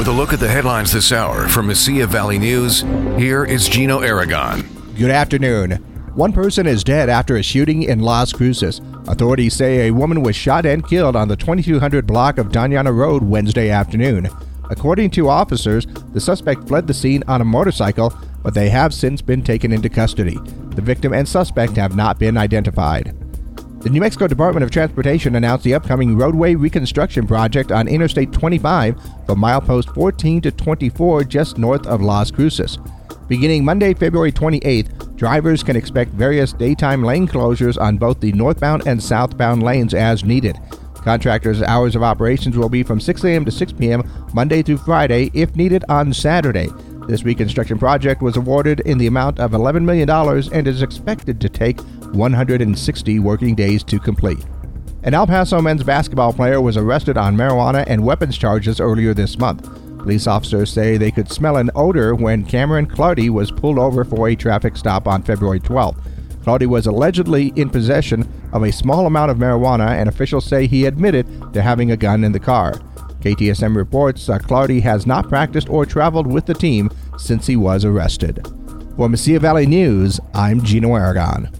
With a look at the headlines this hour from Mesilla Valley News, here is Gino Aragon. Good afternoon. One person is dead after a shooting in Las Cruces. Authorities say a woman was shot and killed on the 2200 block of Doña Ana Road Wednesday afternoon. According to officers, the suspect fled the scene on a motorcycle, but they have since been taken into custody. The victim and suspect have not been identified. The New Mexico Department of Transportation announced the upcoming roadway reconstruction project on Interstate 25 from milepost 14 to 24 just north of Las Cruces. Beginning Monday, February 28th, drivers can expect various daytime lane closures on both the northbound and southbound lanes as needed. Contractors' hours of operations will be from 6 a.m. to 6 p.m. Monday through Friday, if needed on Saturday. This reconstruction project was awarded in the amount of $11 million and is expected to take 160 working days to complete. An El Paso men's basketball player was arrested on marijuana and weapons charges earlier this month. Police officers say they could smell an odor when Cameron Clardy was pulled over for a traffic stop on February 12th. Clardy was allegedly in possession of a small amount of marijuana, and officials say he admitted to having a gun in the car. KTSM reports uh, Clardy has not practiced or traveled with the team since he was arrested. For Mesilla Valley News, I'm Gino Aragon.